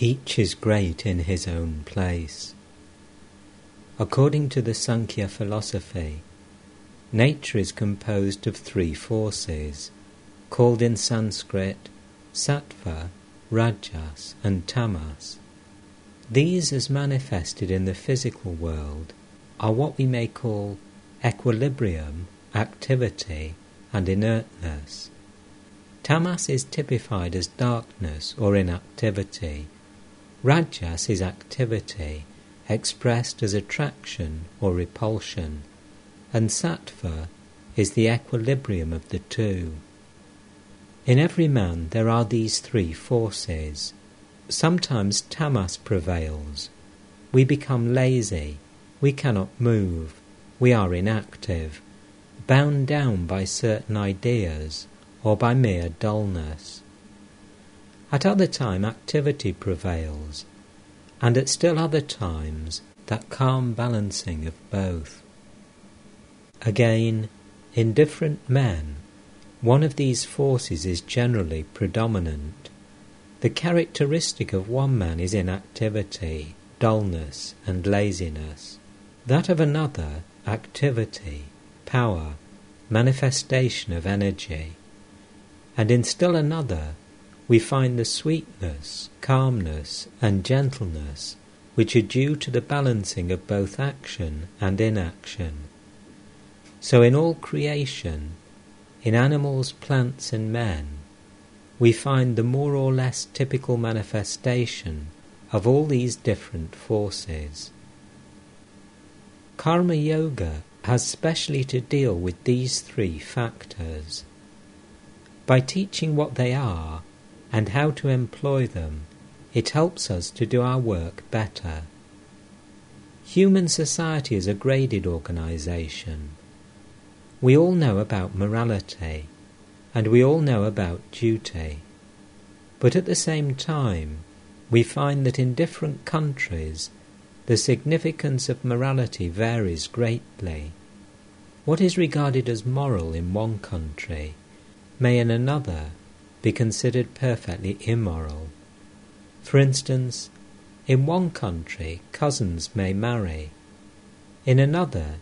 Each is great in his own place. According to the Sankhya philosophy, nature is composed of three forces, called in Sanskrit sattva, rajas, and tamas. These, as manifested in the physical world, are what we may call equilibrium, activity, and inertness. Tamas is typified as darkness or inactivity. Rajas is activity, expressed as attraction or repulsion, and sattva is the equilibrium of the two. In every man there are these three forces. Sometimes tamas prevails. We become lazy, we cannot move, we are inactive, bound down by certain ideas or by mere dullness. At other time activity prevails, and at still other times that calm balancing of both. Again, in different men, one of these forces is generally predominant. The characteristic of one man is inactivity, dullness, and laziness. That of another, activity, power, manifestation of energy. And in still another, we find the sweetness, calmness, and gentleness which are due to the balancing of both action and inaction. So in all creation, in animals, plants, and men, we find the more or less typical manifestation of all these different forces. Karma Yoga has specially to deal with these three factors. By teaching what they are, and how to employ them, it helps us to do our work better. Human society is a graded organization. We all know about morality, and we all know about duty. But at the same time, we find that in different countries the significance of morality varies greatly. What is regarded as moral in one country may in another be considered perfectly immoral. For instance, in one country cousins may marry, in another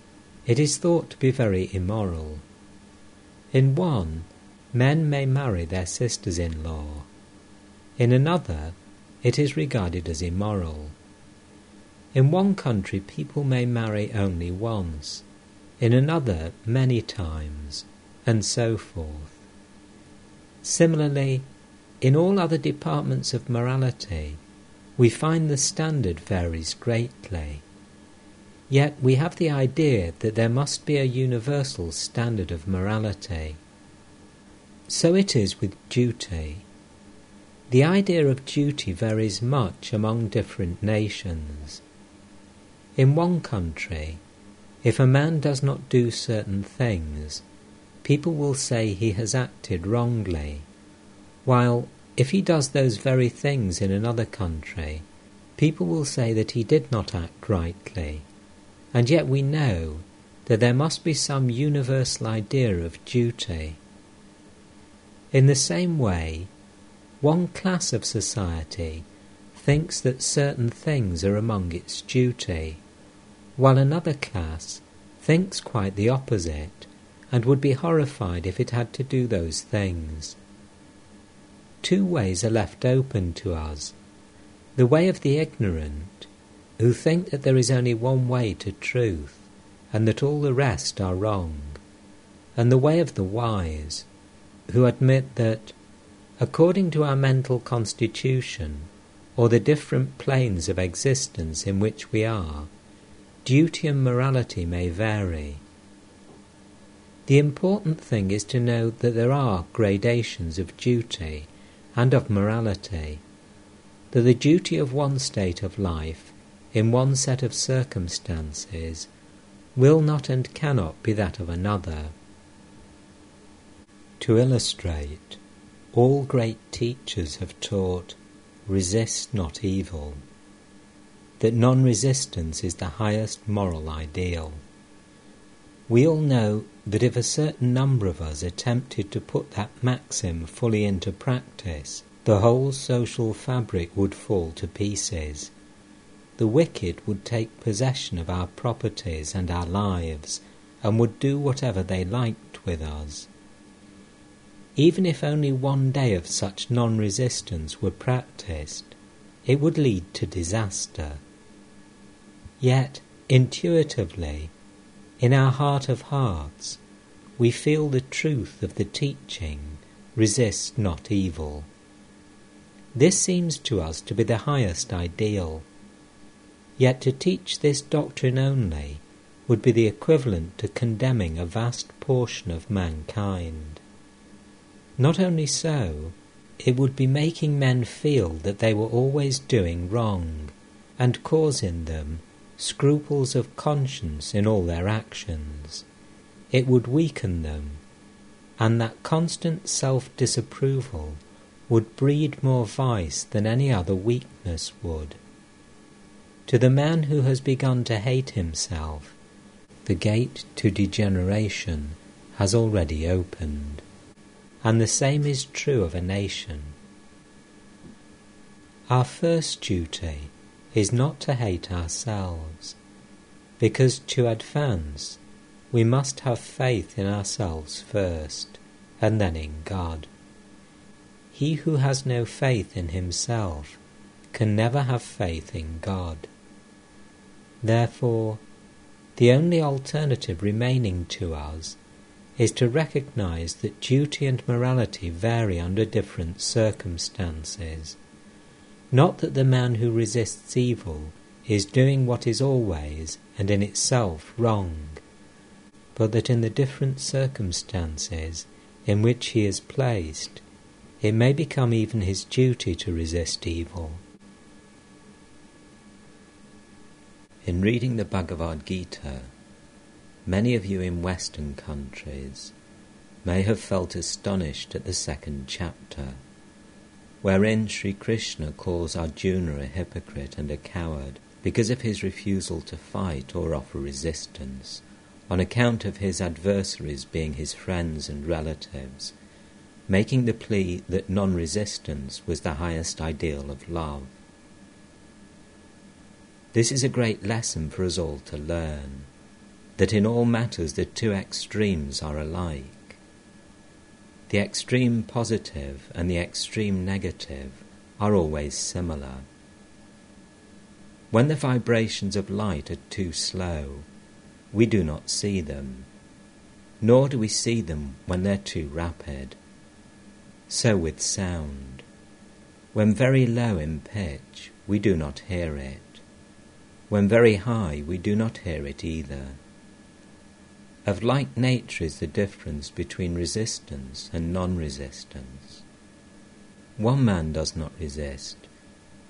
it is thought to be very immoral. In one, men may marry their sisters in law, in another, it is regarded as immoral. In one country, people may marry only once, in another, many times, and so forth. Similarly, in all other departments of morality, we find the standard varies greatly. Yet we have the idea that there must be a universal standard of morality. So it is with duty. The idea of duty varies much among different nations. In one country, if a man does not do certain things, people will say he has acted wrongly, while if he does those very things in another country, people will say that he did not act rightly. And yet we know that there must be some universal idea of duty. In the same way, one class of society thinks that certain things are among its duty, while another class thinks quite the opposite and would be horrified if it had to do those things. Two ways are left open to us the way of the ignorant, who think that there is only one way to truth, and that all the rest are wrong, and the way of the wise, who admit that, according to our mental constitution, or the different planes of existence in which we are, duty and morality may vary, the important thing is to know that there are gradations of duty and of morality, that the duty of one state of life in one set of circumstances will not and cannot be that of another. To illustrate, all great teachers have taught resist not evil, that non resistance is the highest moral ideal. We all know that if a certain number of us attempted to put that maxim fully into practice, the whole social fabric would fall to pieces. The wicked would take possession of our properties and our lives and would do whatever they liked with us. Even if only one day of such non resistance were practiced, it would lead to disaster. Yet, intuitively, in our heart of hearts, we feel the truth of the teaching resist not evil. This seems to us to be the highest ideal. Yet to teach this doctrine only would be the equivalent to condemning a vast portion of mankind. Not only so, it would be making men feel that they were always doing wrong, and causing them scruples of conscience in all their actions. It would weaken them, and that constant self disapproval would breed more vice than any other weakness would. To the man who has begun to hate himself, the gate to degeneration has already opened, and the same is true of a nation. Our first duty is not to hate ourselves, because to advance we must have faith in ourselves first, and then in God. He who has no faith in himself can never have faith in God. Therefore, the only alternative remaining to us is to recognize that duty and morality vary under different circumstances. Not that the man who resists evil is doing what is always and in itself wrong, but that in the different circumstances in which he is placed, it may become even his duty to resist evil. In reading the Bhagavad Gita, many of you in Western countries may have felt astonished at the second chapter, wherein Sri Krishna calls Arjuna a hypocrite and a coward because of his refusal to fight or offer resistance, on account of his adversaries being his friends and relatives making the plea that non resistance was the highest ideal of love. This is a great lesson for us all to learn that in all matters the two extremes are alike. The extreme positive and the extreme negative are always similar. When the vibrations of light are too slow, we do not see them, nor do we see them when they're too rapid. So with sound. When very low in pitch, we do not hear it. When very high, we do not hear it either. Of like nature is the difference between resistance and non resistance. One man does not resist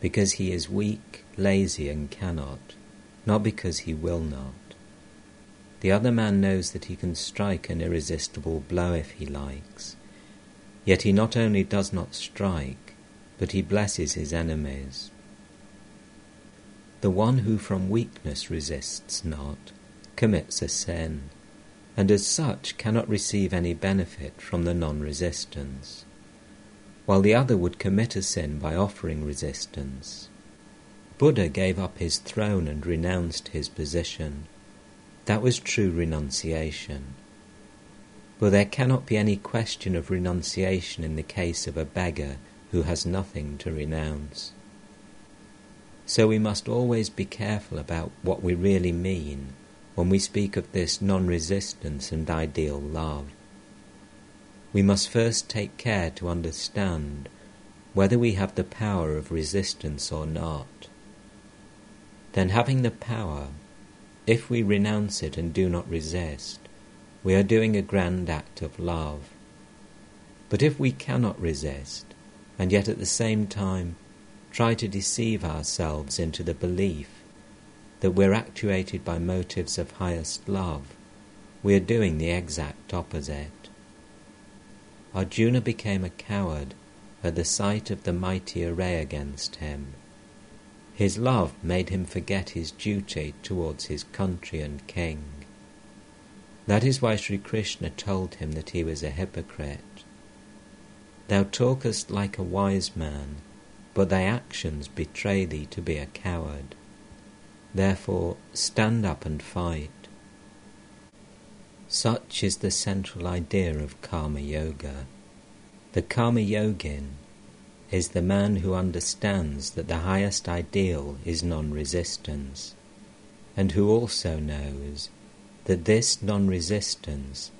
because he is weak, lazy, and cannot, not because he will not. The other man knows that he can strike an irresistible blow if he likes, Yet he not only does not strike, but he blesses his enemies. The one who from weakness resists not commits a sin, and as such cannot receive any benefit from the non resistance, while the other would commit a sin by offering resistance. Buddha gave up his throne and renounced his position. That was true renunciation. But there cannot be any question of renunciation in the case of a beggar who has nothing to renounce. So we must always be careful about what we really mean when we speak of this non resistance and ideal love. We must first take care to understand whether we have the power of resistance or not. Then, having the power, if we renounce it and do not resist, we are doing a grand act of love. But if we cannot resist, and yet at the same time try to deceive ourselves into the belief that we're actuated by motives of highest love, we are doing the exact opposite. Arjuna became a coward at the sight of the mighty array against him. His love made him forget his duty towards his country and king. That is why Sri Krishna told him that he was a hypocrite. Thou talkest like a wise man, but thy actions betray thee to be a coward. Therefore, stand up and fight. Such is the central idea of Karma Yoga. The Karma Yogin is the man who understands that the highest ideal is non resistance, and who also knows that this non resistance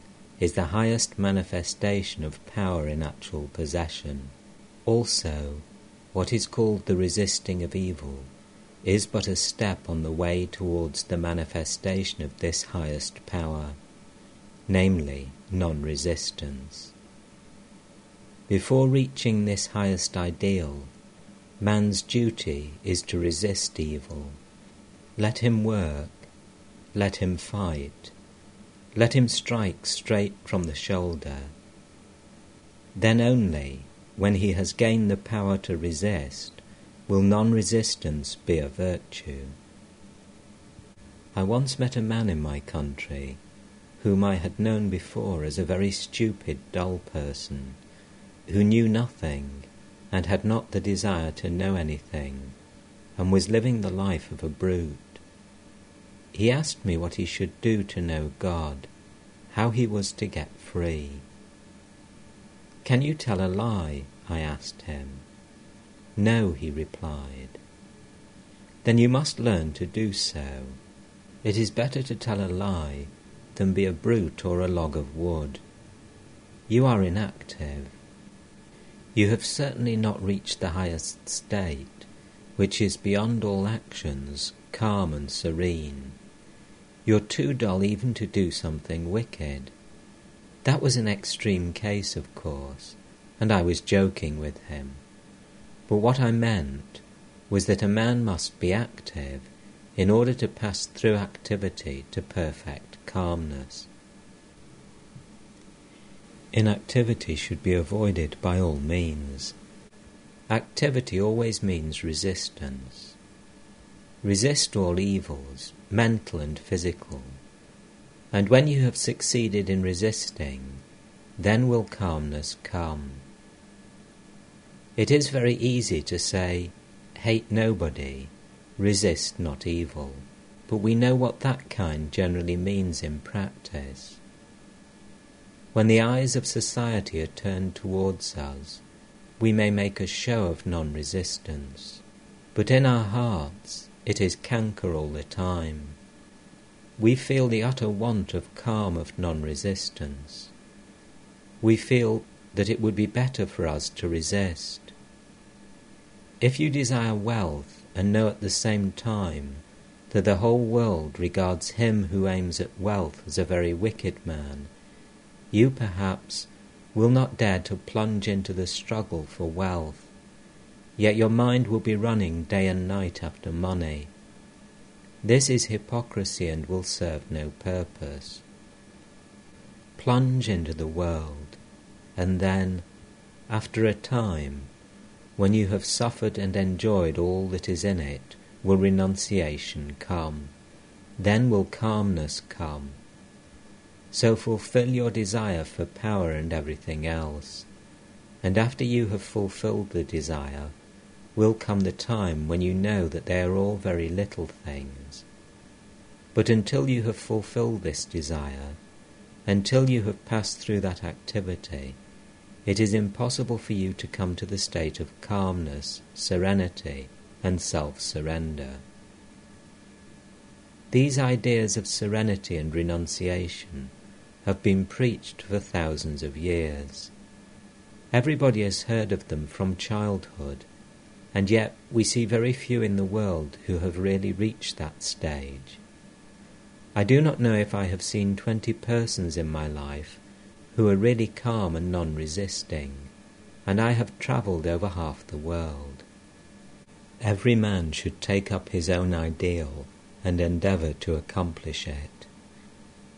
is the highest manifestation of power in actual possession. Also, what is called the resisting of evil is but a step on the way towards the manifestation of this highest power, namely non resistance. Before reaching this highest ideal, man's duty is to resist evil. Let him work, let him fight, let him strike straight from the shoulder. Then only, when he has gained the power to resist, will non resistance be a virtue. I once met a man in my country whom I had known before as a very stupid, dull person who knew nothing and had not the desire to know anything, and was living the life of a brute. He asked me what he should do to know God, how he was to get free. Can you tell a lie? I asked him. No, he replied. Then you must learn to do so. It is better to tell a lie than be a brute or a log of wood. You are inactive. You have certainly not reached the highest state, which is beyond all actions, calm and serene. You're too dull even to do something wicked. That was an extreme case, of course, and I was joking with him. But what I meant was that a man must be active in order to pass through activity to perfect calmness. Inactivity should be avoided by all means. Activity always means resistance. Resist all evils, mental and physical. And when you have succeeded in resisting, then will calmness come. It is very easy to say, hate nobody, resist not evil, but we know what that kind generally means in practice. When the eyes of society are turned towards us, we may make a show of non resistance, but in our hearts it is canker all the time. We feel the utter want of calm of non resistance. We feel that it would be better for us to resist. If you desire wealth and know at the same time that the whole world regards him who aims at wealth as a very wicked man, you perhaps will not dare to plunge into the struggle for wealth, yet your mind will be running day and night after money. This is hypocrisy and will serve no purpose. Plunge into the world, and then, after a time, when you have suffered and enjoyed all that is in it, will renunciation come. Then will calmness come so fulfill your desire for power and everything else. And after you have fulfilled the desire, will come the time when you know that they are all very little things. But until you have fulfilled this desire, until you have passed through that activity, it is impossible for you to come to the state of calmness, serenity, and self surrender. These ideas of serenity and renunciation have been preached for thousands of years. Everybody has heard of them from childhood, and yet we see very few in the world who have really reached that stage. I do not know if I have seen twenty persons in my life who are really calm and non resisting, and I have travelled over half the world. Every man should take up his own ideal and endeavour to accomplish it.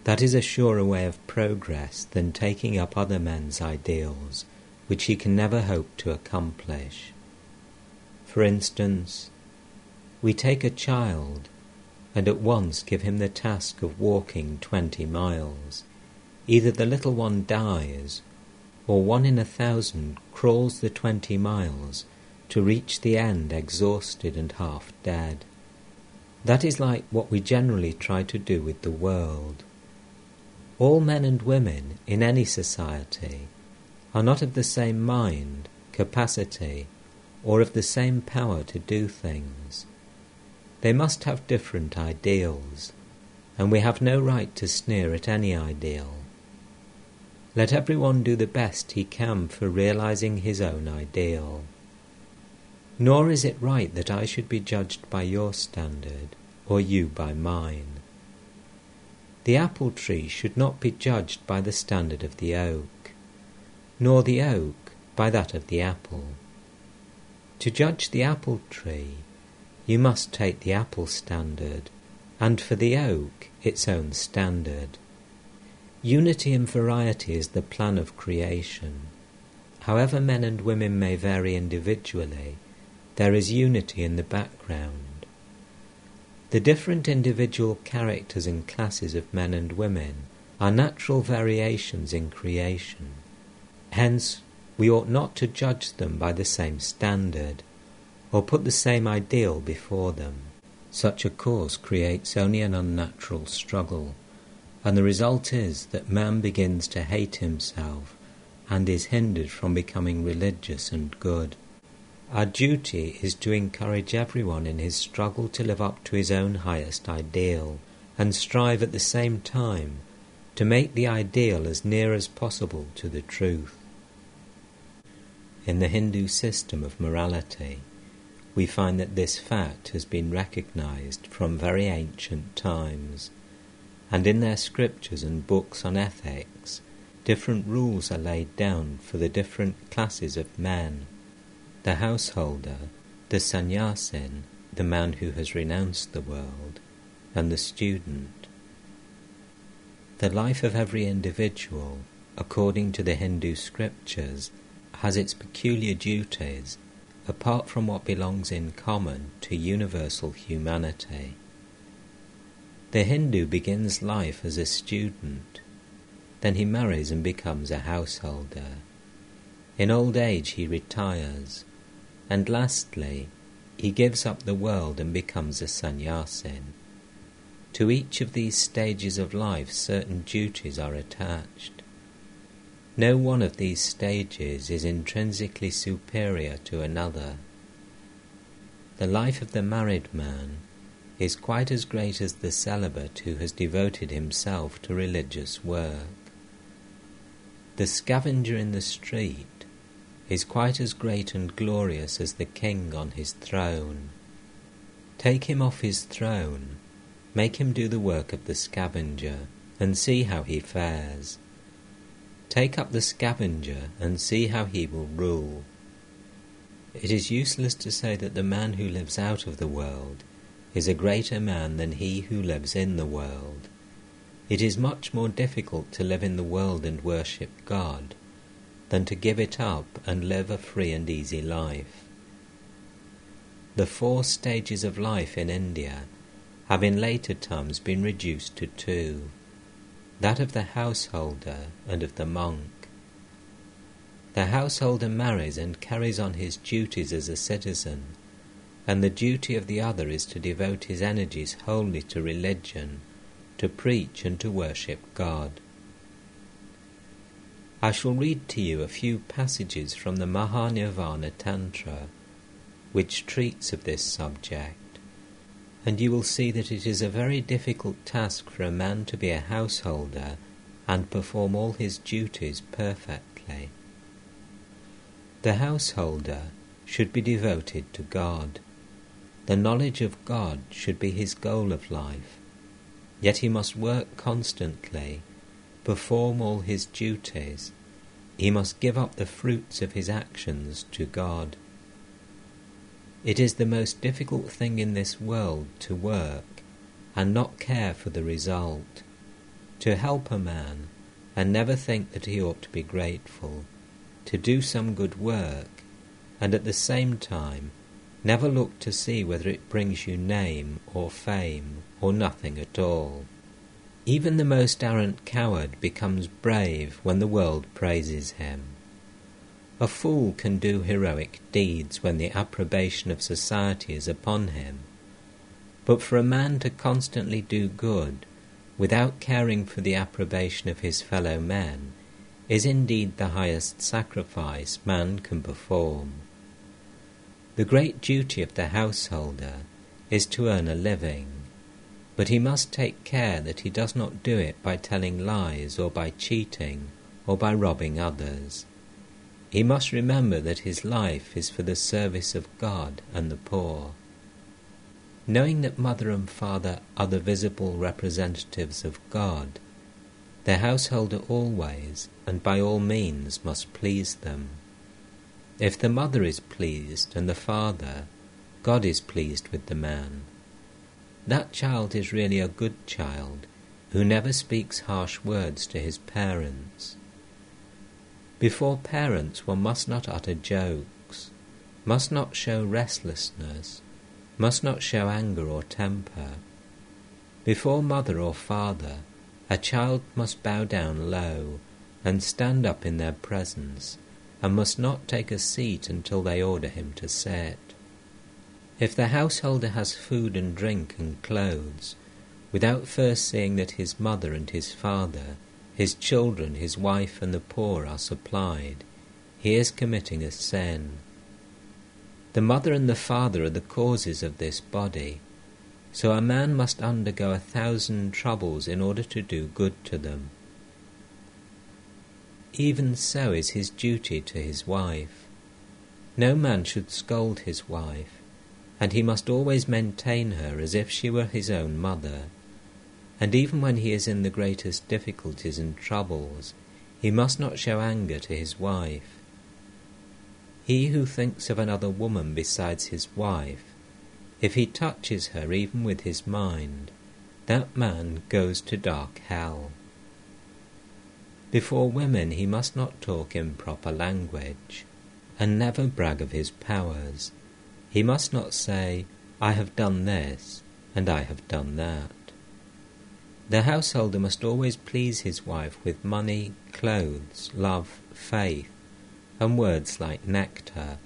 That is a surer way of progress than taking up other men's ideals, which he can never hope to accomplish. For instance, we take a child and at once give him the task of walking twenty miles. Either the little one dies, or one in a thousand crawls the twenty miles to reach the end exhausted and half dead. That is like what we generally try to do with the world. All men and women in any society are not of the same mind, capacity, or of the same power to do things. They must have different ideals, and we have no right to sneer at any ideal. Let everyone do the best he can for realizing his own ideal. Nor is it right that I should be judged by your standard, or you by mine. The apple tree should not be judged by the standard of the oak, nor the oak by that of the apple. To judge the apple tree, you must take the apple standard, and for the oak its own standard. Unity and variety is the plan of creation. However men and women may vary individually, there is unity in the background. The different individual characters and classes of men and women are natural variations in creation. Hence, we ought not to judge them by the same standard, or put the same ideal before them. Such a course creates only an unnatural struggle, and the result is that man begins to hate himself and is hindered from becoming religious and good. Our duty is to encourage everyone in his struggle to live up to his own highest ideal and strive at the same time to make the ideal as near as possible to the truth. In the Hindu system of morality, we find that this fact has been recognized from very ancient times, and in their scriptures and books on ethics, different rules are laid down for the different classes of men the householder, the sannyasin, the man who has renounced the world, and the student. The life of every individual, according to the Hindu scriptures, has its peculiar duties apart from what belongs in common to universal humanity. The Hindu begins life as a student, then he marries and becomes a householder. In old age he retires, and lastly, he gives up the world and becomes a sannyasin. To each of these stages of life, certain duties are attached. No one of these stages is intrinsically superior to another. The life of the married man is quite as great as the celibate who has devoted himself to religious work. The scavenger in the street is quite as great and glorious as the king on his throne. Take him off his throne, make him do the work of the scavenger, and see how he fares. Take up the scavenger, and see how he will rule. It is useless to say that the man who lives out of the world is a greater man than he who lives in the world. It is much more difficult to live in the world and worship God than to give it up and live a free and easy life. The four stages of life in India have in later times been reduced to two that of the householder and of the monk. The householder marries and carries on his duties as a citizen, and the duty of the other is to devote his energies wholly to religion, to preach and to worship God. I shall read to you a few passages from the Mahanirvana Tantra, which treats of this subject, and you will see that it is a very difficult task for a man to be a householder and perform all his duties perfectly. The householder should be devoted to God. The knowledge of God should be his goal of life, yet he must work constantly perform all his duties, he must give up the fruits of his actions to God. It is the most difficult thing in this world to work and not care for the result, to help a man and never think that he ought to be grateful, to do some good work and at the same time never look to see whether it brings you name or fame or nothing at all. Even the most arrant coward becomes brave when the world praises him. A fool can do heroic deeds when the approbation of society is upon him. But for a man to constantly do good, without caring for the approbation of his fellow men, is indeed the highest sacrifice man can perform. The great duty of the householder is to earn a living, but he must take care that he does not do it by telling lies or by cheating or by robbing others. He must remember that his life is for the service of God and the poor. Knowing that mother and father are the visible representatives of God, the householder always and by all means must please them. If the mother is pleased and the father, God is pleased with the man. That child is really a good child who never speaks harsh words to his parents. Before parents, one must not utter jokes, must not show restlessness, must not show anger or temper. Before mother or father, a child must bow down low and stand up in their presence, and must not take a seat until they order him to sit. If the householder has food and drink and clothes, without first seeing that his mother and his father his children, his wife, and the poor are supplied, he is committing a sin. The mother and the father are the causes of this body, so a man must undergo a thousand troubles in order to do good to them. Even so is his duty to his wife. No man should scold his wife, and he must always maintain her as if she were his own mother and even when he is in the greatest difficulties and troubles, he must not show anger to his wife. He who thinks of another woman besides his wife, if he touches her even with his mind, that man goes to dark hell. Before women he must not talk improper language, and never brag of his powers. He must not say, I have done this, and I have done that. The householder must always please his wife with money, clothes, love, faith, and words like nectar,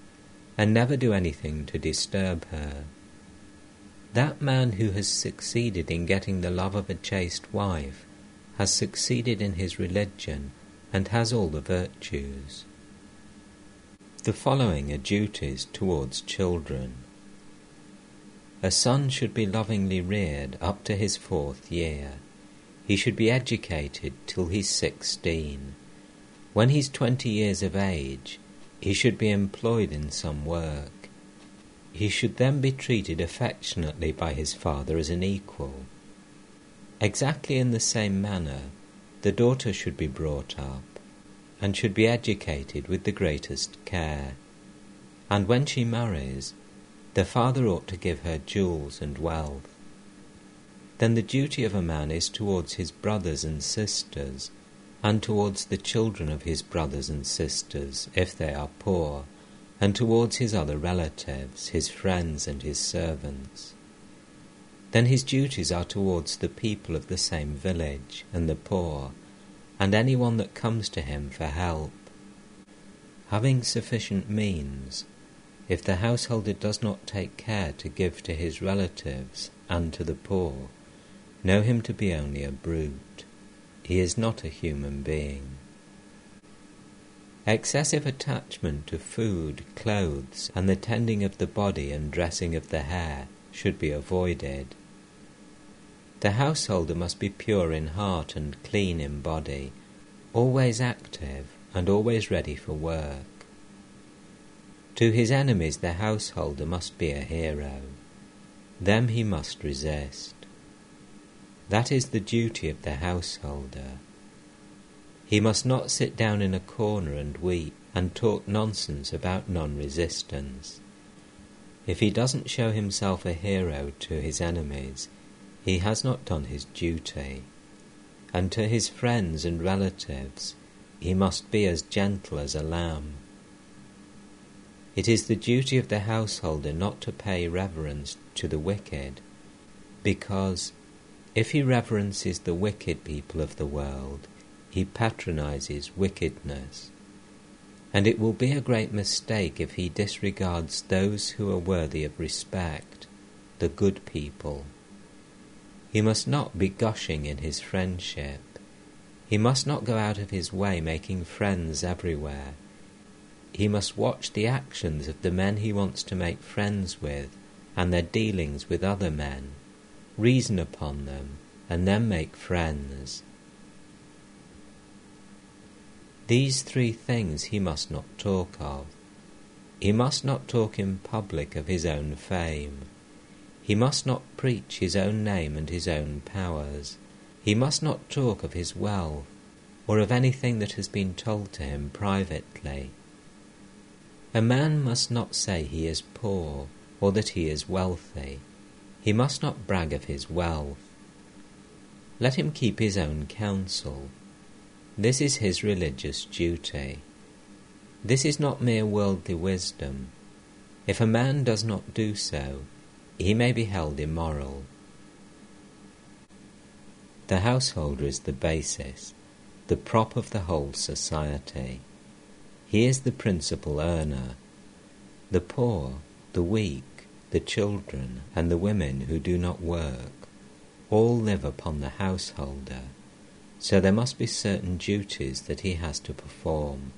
and never do anything to disturb her. That man who has succeeded in getting the love of a chaste wife has succeeded in his religion and has all the virtues. The following are duties towards children. A son should be lovingly reared up to his fourth year. He should be educated till he's sixteen. When he's twenty years of age, he should be employed in some work. He should then be treated affectionately by his father as an equal. Exactly in the same manner, the daughter should be brought up, and should be educated with the greatest care. And when she marries, the father ought to give her jewels and wealth then the duty of a man is towards his brothers and sisters, and towards the children of his brothers and sisters, if they are poor, and towards his other relatives, his friends, and his servants. Then his duties are towards the people of the same village, and the poor, and any one that comes to him for help. Having sufficient means, if the householder does not take care to give to his relatives and to the poor, Know him to be only a brute. He is not a human being. Excessive attachment to food, clothes, and the tending of the body and dressing of the hair should be avoided. The householder must be pure in heart and clean in body, always active and always ready for work. To his enemies the householder must be a hero. Them he must resist. That is the duty of the householder. He must not sit down in a corner and weep and talk nonsense about non resistance. If he doesn't show himself a hero to his enemies, he has not done his duty. And to his friends and relatives, he must be as gentle as a lamb. It is the duty of the householder not to pay reverence to the wicked, because if he reverences the wicked people of the world, he patronizes wickedness. and it will be a great mistake if he disregards those who are worthy of respect, the good people. He must not be gushing in his friendship. He must not go out of his way making friends everywhere. He must watch the actions of the men he wants to make friends with and their dealings with other men, reason upon them, and then make friends. These three things he must not talk of. He must not talk in public of his own fame. He must not preach his own name and his own powers. He must not talk of his wealth, or of anything that has been told to him privately. A man must not say he is poor, or that he is wealthy. He must not brag of his wealth. Let him keep his own counsel. This is his religious duty. This is not mere worldly wisdom. If a man does not do so, he may be held immoral. The householder is the basis, the prop of the whole society. He is the principal earner. The poor, the weak, the children, and the women who do not work all live upon the householder so there must be certain duties that he has to perform,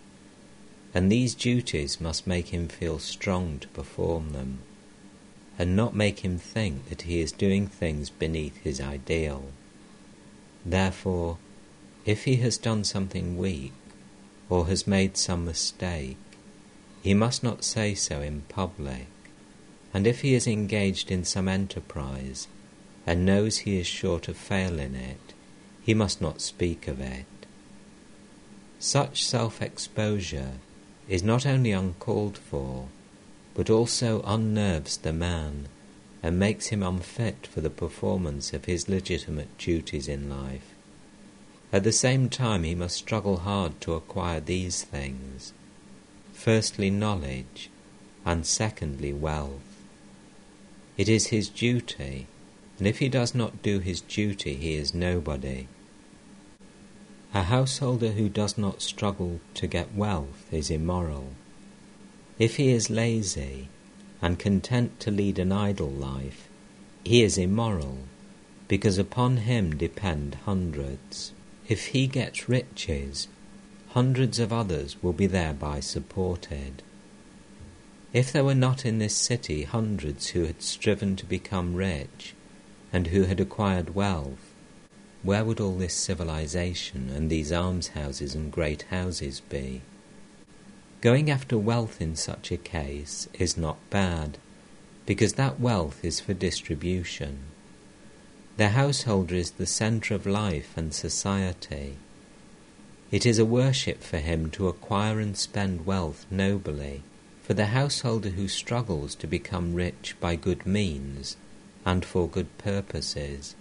and these duties must make him feel strong to perform them, and not make him think that he is doing things beneath his ideal. Therefore, if he has done something weak, or has made some mistake, he must not say so in public, and if he is engaged in some enterprise, and knows he is sure to fail in it, he must not speak of it. Such self exposure is not only uncalled for, but also unnerves the man and makes him unfit for the performance of his legitimate duties in life. At the same time, he must struggle hard to acquire these things firstly, knowledge, and secondly, wealth. It is his duty, and if he does not do his duty, he is nobody. A householder who does not struggle to get wealth is immoral. If he is lazy and content to lead an idle life, he is immoral, because upon him depend hundreds. If he gets riches, hundreds of others will be thereby supported. If there were not in this city hundreds who had striven to become rich, and who had acquired wealth, where would all this civilization and these almshouses and great houses be? Going after wealth in such a case is not bad, because that wealth is for distribution. The householder is the centre of life and society. It is a worship for him to acquire and spend wealth nobly, for the householder who struggles to become rich by good means and for good purposes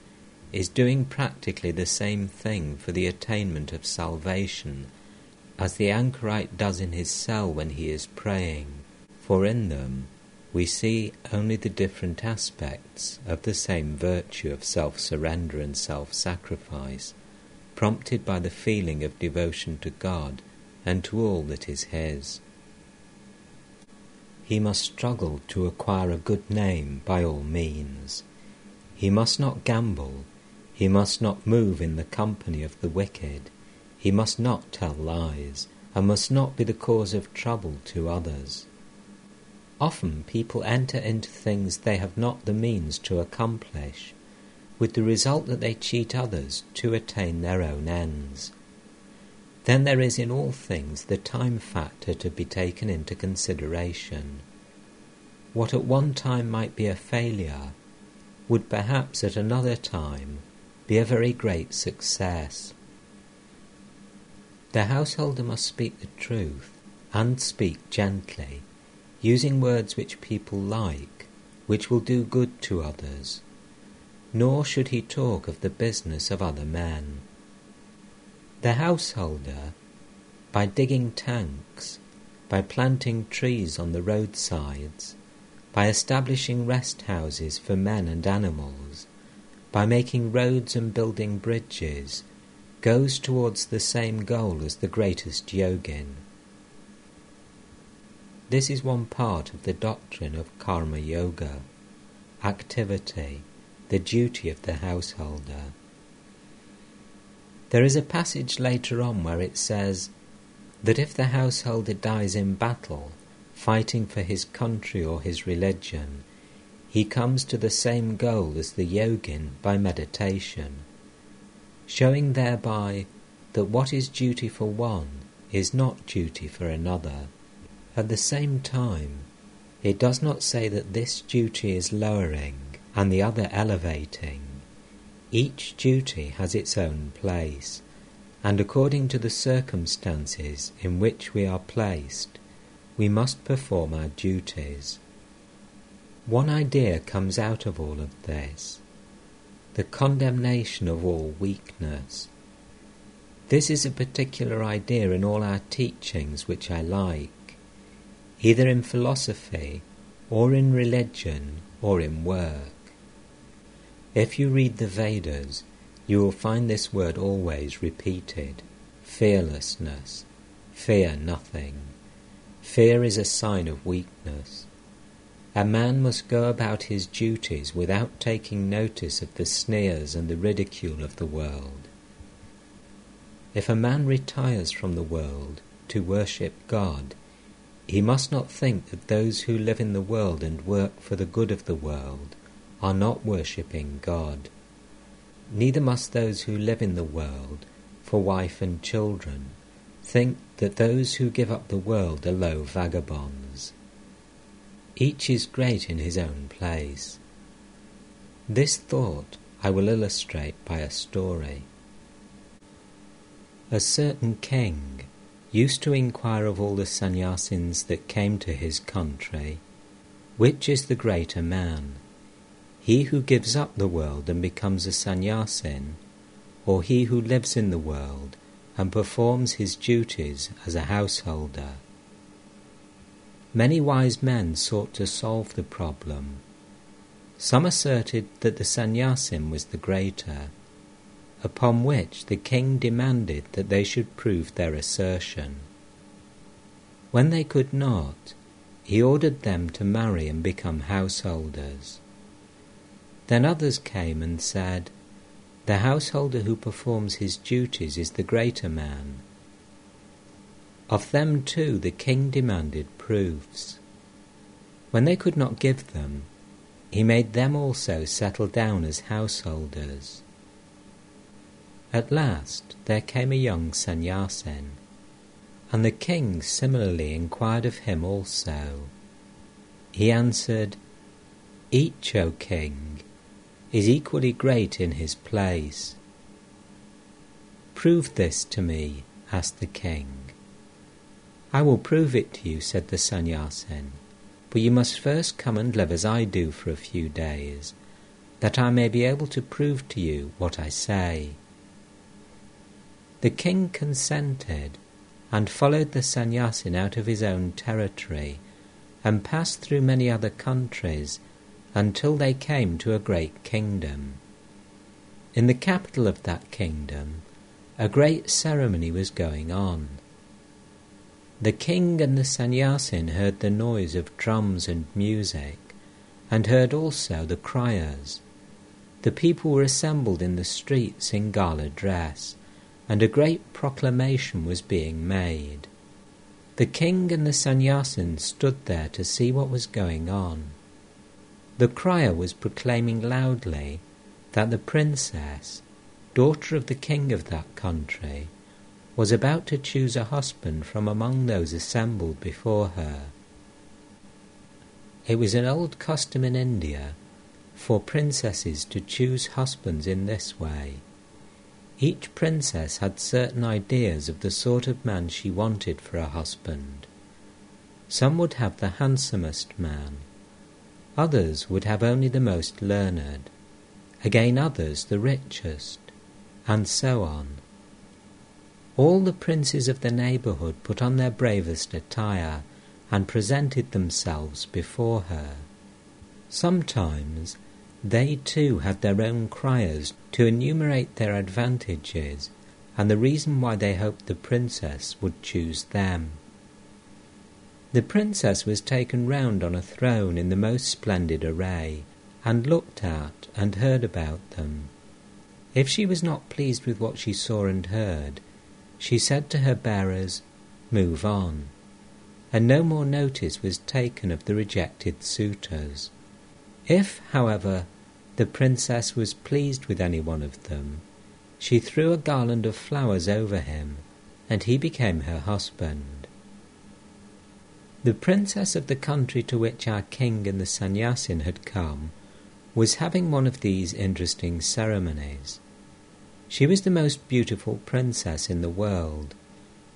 is doing practically the same thing for the attainment of salvation as the anchorite does in his cell when he is praying, for in them we see only the different aspects of the same virtue of self surrender and self sacrifice, prompted by the feeling of devotion to God and to all that is His. He must struggle to acquire a good name by all means. He must not gamble he must not move in the company of the wicked. He must not tell lies, and must not be the cause of trouble to others. Often people enter into things they have not the means to accomplish, with the result that they cheat others to attain their own ends. Then there is in all things the time factor to be taken into consideration. What at one time might be a failure would perhaps at another time be a very great success. The householder must speak the truth and speak gently, using words which people like, which will do good to others. Nor should he talk of the business of other men. The householder, by digging tanks, by planting trees on the roadsides, by establishing rest houses for men and animals, by making roads and building bridges, goes towards the same goal as the greatest yogin. this is one part of the doctrine of karma yoga, activity, the duty of the householder. There is a passage later on where it says that if the householder dies in battle, fighting for his country or his religion, he comes to the same goal as the yogin by meditation, showing thereby that what is duty for one is not duty for another. At the same time, it does not say that this duty is lowering and the other elevating. Each duty has its own place, and according to the circumstances in which we are placed, we must perform our duties. One idea comes out of all of this the condemnation of all weakness. This is a particular idea in all our teachings which I like, either in philosophy, or in religion, or in work. If you read the Vedas, you will find this word always repeated fearlessness. Fear nothing. Fear is a sign of weakness. A man must go about his duties without taking notice of the sneers and the ridicule of the world. If a man retires from the world to worship God, he must not think that those who live in the world and work for the good of the world are not worshipping God. Neither must those who live in the world for wife and children think that those who give up the world are low vagabonds. Each is great in his own place. This thought I will illustrate by a story. A certain king used to inquire of all the sannyasins that came to his country, which is the greater man, he who gives up the world and becomes a sannyasin, or he who lives in the world and performs his duties as a householder. Many wise men sought to solve the problem. Some asserted that the sannyasin was the greater, upon which the king demanded that they should prove their assertion. When they could not, he ordered them to marry and become householders. Then others came and said, The householder who performs his duties is the greater man. Of them too the king demanded proofs. When they could not give them, he made them also settle down as householders. At last there came a young sannyasin, and the king similarly inquired of him also. He answered, Each, O king, is equally great in his place. Prove this to me, asked the king. I will prove it to you, said the sannyasin, but you must first come and live as I do for a few days, that I may be able to prove to you what I say. The king consented and followed the sannyasin out of his own territory and passed through many other countries until they came to a great kingdom. In the capital of that kingdom, a great ceremony was going on. The king and the sannyasin heard the noise of drums and music, and heard also the criers. The people were assembled in the streets in gala dress, and a great proclamation was being made. The king and the sannyasin stood there to see what was going on. The crier was proclaiming loudly that the princess, daughter of the king of that country, was about to choose a husband from among those assembled before her. It was an old custom in India for princesses to choose husbands in this way. Each princess had certain ideas of the sort of man she wanted for a husband. Some would have the handsomest man, others would have only the most learned, again others the richest, and so on. All the princes of the neighbourhood put on their bravest attire and presented themselves before her. Sometimes they too had their own criers to enumerate their advantages and the reason why they hoped the princess would choose them. The princess was taken round on a throne in the most splendid array, and looked at and heard about them. If she was not pleased with what she saw and heard, she said to her bearers, Move on. And no more notice was taken of the rejected suitors. If, however, the princess was pleased with any one of them, she threw a garland of flowers over him, and he became her husband. The princess of the country to which our king and the sannyasin had come was having one of these interesting ceremonies. She was the most beautiful princess in the world,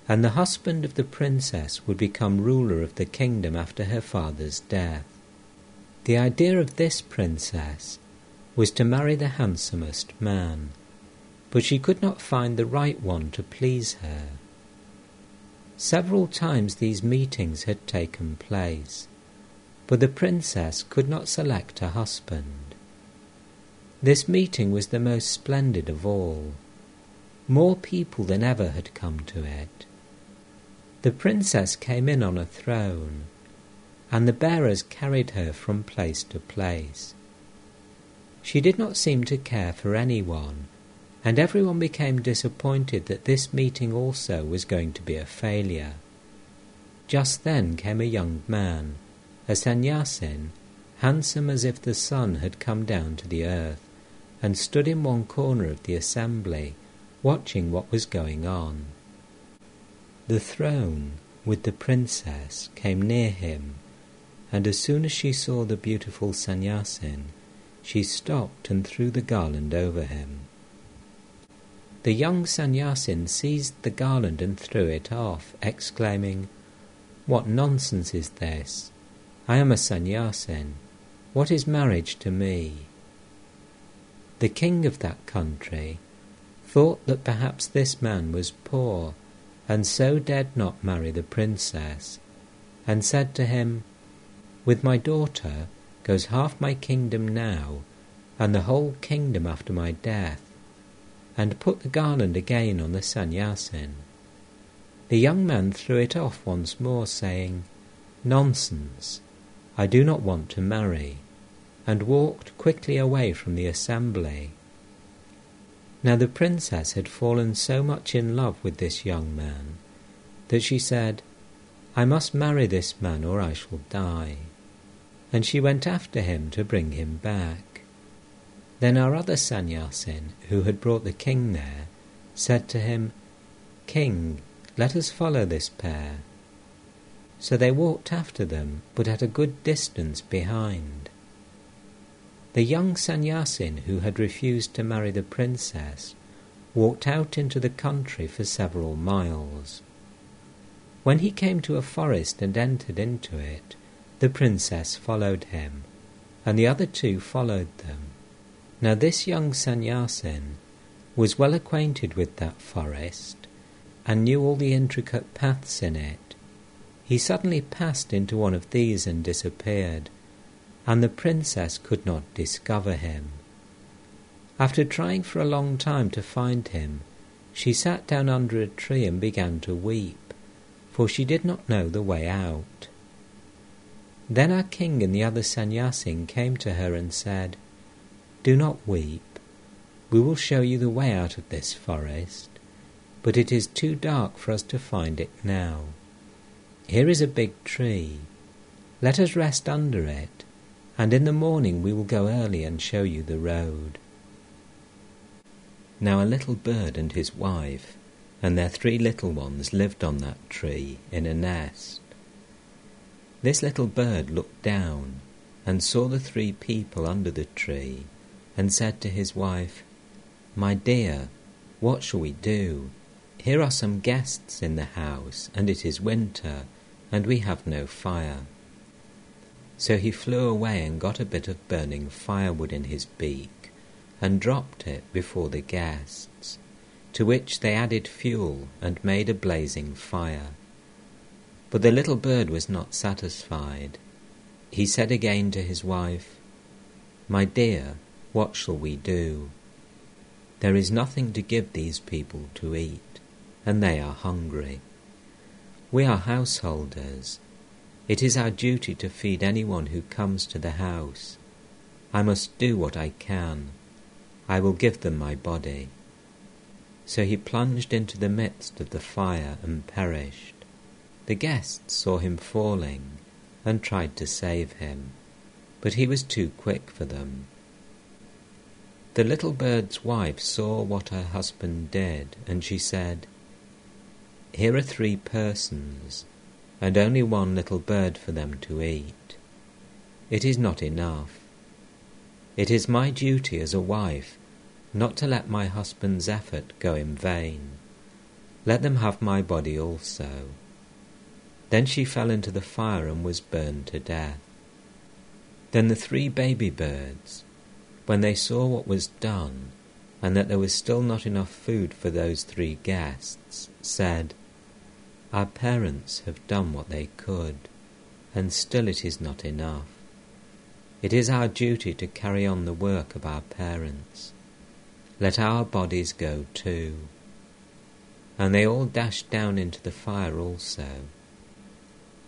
and the husband of the princess would become ruler of the kingdom after her father's death. The idea of this princess was to marry the handsomest man, but she could not find the right one to please her. Several times these meetings had taken place, but the princess could not select a husband. This meeting was the most splendid of all. More people than ever had come to it. The princess came in on a throne, and the bearers carried her from place to place. She did not seem to care for anyone, and everyone became disappointed that this meeting also was going to be a failure. Just then came a young man, a sannyasin, handsome as if the sun had come down to the earth, and stood in one corner of the assembly, watching what was going on. The throne with the princess came near him, and as soon as she saw the beautiful sannyasin, she stopped and threw the garland over him. The young sannyasin seized the garland and threw it off, exclaiming, What nonsense is this? I am a sannyasin. What is marriage to me? The king of that country thought that perhaps this man was poor, and so dared not marry the princess, and said to him, With my daughter goes half my kingdom now, and the whole kingdom after my death and put the garland again on the sannyasin. The young man threw it off once more, saying, Nonsense, I do not want to marry, and walked quickly away from the assembly. Now the princess had fallen so much in love with this young man that she said, I must marry this man or I shall die. And she went after him to bring him back. Then our other sannyasin, who had brought the king there, said to him, King, let us follow this pair. So they walked after them, but at a good distance behind. The young sannyasin who had refused to marry the princess walked out into the country for several miles. When he came to a forest and entered into it, the princess followed him, and the other two followed them. Now this young sannyasin was well acquainted with that forest, and knew all the intricate paths in it. He suddenly passed into one of these and disappeared, and the princess could not discover him. After trying for a long time to find him, she sat down under a tree and began to weep, for she did not know the way out. Then our king and the other sannyasin came to her and said, do not weep. We will show you the way out of this forest, but it is too dark for us to find it now. Here is a big tree. Let us rest under it, and in the morning we will go early and show you the road. Now a little bird and his wife and their three little ones lived on that tree in a nest. This little bird looked down and saw the three people under the tree and said to his wife, My dear, what shall we do? Here are some guests in the house, and it is winter, and we have no fire. So he flew away and got a bit of burning firewood in his beak, and dropped it before the guests, to which they added fuel and made a blazing fire. But the little bird was not satisfied. He said again to his wife, My dear, what shall we do? There is nothing to give these people to eat, and they are hungry. We are householders. It is our duty to feed anyone who comes to the house. I must do what I can. I will give them my body. So he plunged into the midst of the fire and perished. The guests saw him falling and tried to save him, but he was too quick for them. The little bird's wife saw what her husband did, and she said, Here are three persons, and only one little bird for them to eat. It is not enough. It is my duty as a wife not to let my husband's effort go in vain. Let them have my body also. Then she fell into the fire and was burned to death. Then the three baby birds, when they saw what was done, and that there was still not enough food for those three guests, said, Our parents have done what they could, and still it is not enough. It is our duty to carry on the work of our parents. Let our bodies go too. And they all dashed down into the fire also.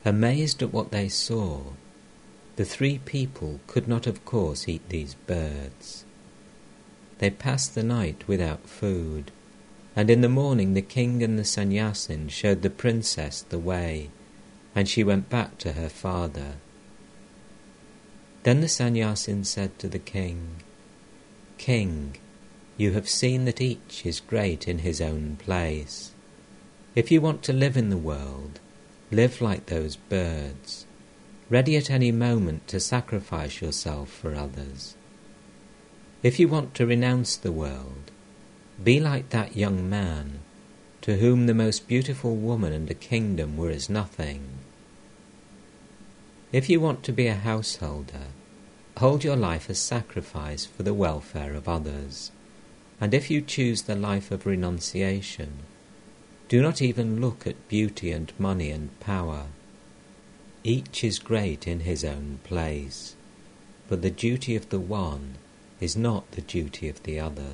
Amazed at what they saw, the three people could not of course eat these birds. They passed the night without food, and in the morning the king and the sannyasin showed the princess the way, and she went back to her father. Then the sannyasin said to the king, King, you have seen that each is great in his own place. If you want to live in the world, live like those birds, ready at any moment to sacrifice yourself for others. If you want to renounce the world, be like that young man to whom the most beautiful woman and a kingdom were as nothing. If you want to be a householder, hold your life a sacrifice for the welfare of others. And if you choose the life of renunciation, do not even look at beauty and money and power. Each is great in his own place, but the duty of the one is not the duty of the other.